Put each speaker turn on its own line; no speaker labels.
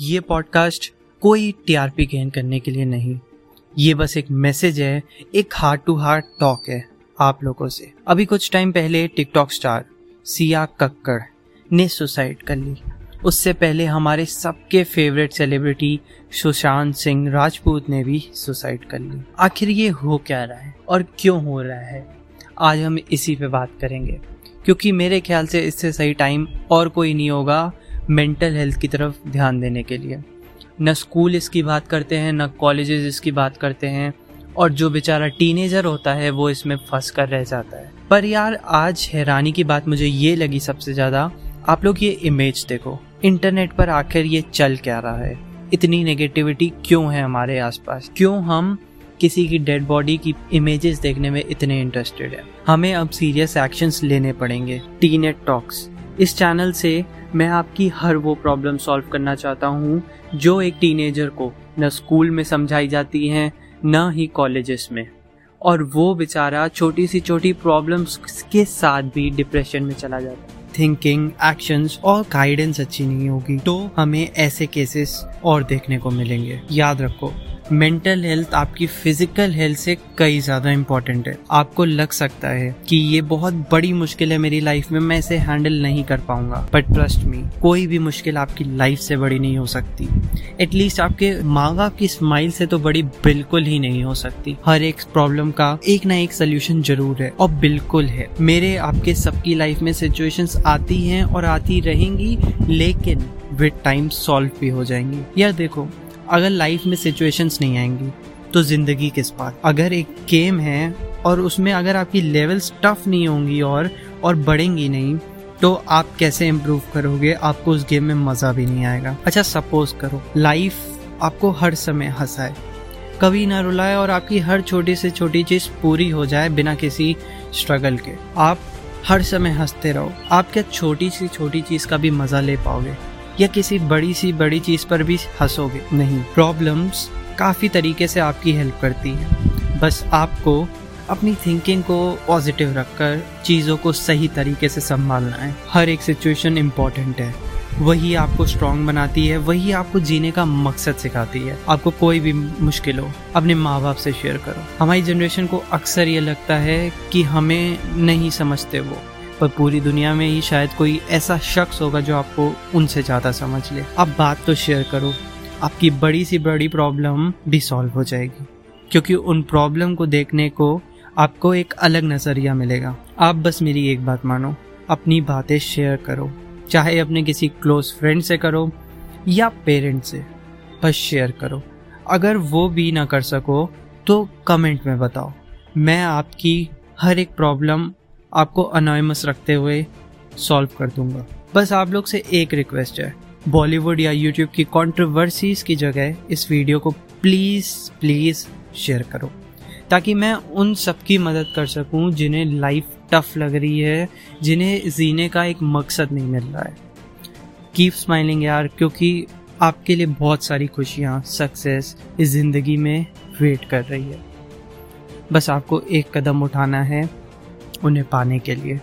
ये पॉडकास्ट कोई TRP gain करने के लिए नहीं। ये बस एक मैसेज है, एक हार्ट टू हार्ट टॉक है आप लोगों से। अभी कुछ टाइम पहले टिकटॉक स्टार सिया कक्कड़ ने सुसाइड कर ली। उससे पहले हमारे सबके फेवरेट सेलिब्रिटी सुशांत सिंह राजपूत ने भी सुसाइड कर ली। आखिर ये हो क्या रहा है और क्यों हो रहा है? आज हम इसी पे बात करेंगे। क्योंकि मेरे ख्याल से इससे सही टाइम और कोई नहीं होगा। मेंटल हेल्थ की तरफ़ ध्यान देने के लिए। न स्कूल इसकी बात करते हैं, न कॉलेजेस इसकी बात करते हैं, और जो बेचारा टीनेजर होता है, वो इसमें फंस कर रह जाता है। पर यार, आज हैरानी की बात मुझे ये लगी सबसे ज़्यादा, आप लोग ये इमेज देखो इंटरनेट पर आखिर ये चल क्या रहा है? इतनी नेगेटिविटी क्यों है हमारे आसपास? क्यों हम किसी की डेड बॉडी की इमेजेस देखने में इतने इंटरेस्टेड है? हमें अब सीरियस एक्शंस लेने पड़ेंगे टीनेट टॉक्स इस चैनल से मैं आपकी हर वो प्रॉब्लम सॉल्व करना चाहता हूँ, जो एक टीनेजर को न स्कूल में समझाई जाती हैं, न ही कॉलेजेस में। और वो बेचारा छोटी सी छोटी प्रॉब्लम्स के साथ भी डिप्रेशन में चला जाता है। थिंकिंग एक्शंस और गाइडेंस अच्छी नहीं होगी तो हमें ऐसे केसेस और देखने को मिलेंगे। याद रखो मेंटल हेल्थ आपकी फ़िज़िकल हेल्थ से कई ज़्यादा इम्पोर्टेंट है। आपको लग सकता है कि ये बहुत बड़ी मुश्किल है मेरी लाइफ में, मैं इसे हैंडल नहीं कर पाऊँगा। बट ट्रस्ट मी कोई भी मुश्किल आपकी लाइफ से बड़ी नहीं हो सकती। एटलीस्ट आपके माँ बाप की स्माइल से तो बड़ी बिल्कुल ही नहीं हो सकती। हर एक प्रॉब्लम का एक ना एक सोल्यूशन ज़रूर है, और बिल्कुल है। मेरे, आपके सबकी लाइफ में सिचुएशंस आती हैं और आती रहेंगी, लेकिन विद टाइम सॉल्व भी हो जाएँगी। यार देखो अगर लाइफ में सिचुएशंस नहीं आएँगी तो ज़िंदगी किस बात? अगर एक गेम है और उसमें अगर आपकी लेवल्स टफ नहीं होंगी और और बढ़ेंगी नहीं तो आप कैसे इम्प्रूव करोगे? आपको उस गेम में मज़ा भी नहीं आएगा। अच्छा सपोज़ करो लाइफ आपको हर समय हंसाए। कभी ना रुलाए और आपकी हर छोटी से छोटी चीज़ पूरी हो जाए बिना किसी स्ट्रगल के। आप हर समय हँसते रहो। आप क्या छोटी सी छोटी चीज़ का भी मज़ा ले पाओगे? या किसी बड़ी सी बड़ी चीज़ पर भी हंसोगे? नहीं। प्रॉब्लम्स काफ़ी तरीके से आपकी हेल्प करती हैं। बस आपको अपनी थिंकिंग को पॉजिटिव रखकर चीज़ों को सही तरीके से संभालना है। हर एक सिचुएशन इंपॉर्टेंट है। वही आपको स्ट्रांग बनाती है, वही आपको जीने का मकसद सिखाती है। आपको कोई भी मुश्किल हो, अपने माँ बाप से शेयर करो। हमारी जनरेशन को अक्सर ये लगता है कि हमें नहीं समझते वो। पर पूरी दुनिया में ही शायद कोई ऐसा शख्स होगा जो आपको उनसे ज़्यादा समझ ले। अब बात तो शेयर करो, आपकी बड़ी सी बड़ी प्रॉब्लम भी सॉल्व हो जाएगी, क्योंकि उन प्रॉब्लम को देखने को आपको एक अलग नज़रिया मिलेगा। आप बस मेरी एक बात मानो, अपनी बातें शेयर करो, चाहे अपने किसी क्लोज फ्रेंड से करो या पेरेंट से, बस शेयर करो। अगर वो भी ना कर सको तो कमेंट में बताओ। मैं आपकी हर एक प्रॉब्लम आपको अनोयमस रखते हुए सॉल्व कर दूँगा। बस आप लोग से एक रिक्वेस्ट है। बॉलीवुड या यूट्यूब की कंट्रोवर्सीज की जगह इस वीडियो को प्लीज़ प्लीज़ शेयर करो। ताकि मैं उन सब की मदद कर सकूँ जिन्हें लाइफ टफ लग रही है, जिन्हें जीने का एक मकसद नहीं मिल रहा है। कीप स्माइलिंग यार, क्योंकि आपके लिए बहुत सारी खुशियाँ सक्सेस इस ज़िंदगी में वेट कर रही है। बस आपको एक कदम उठाना है। उन्हें पाने के लिए।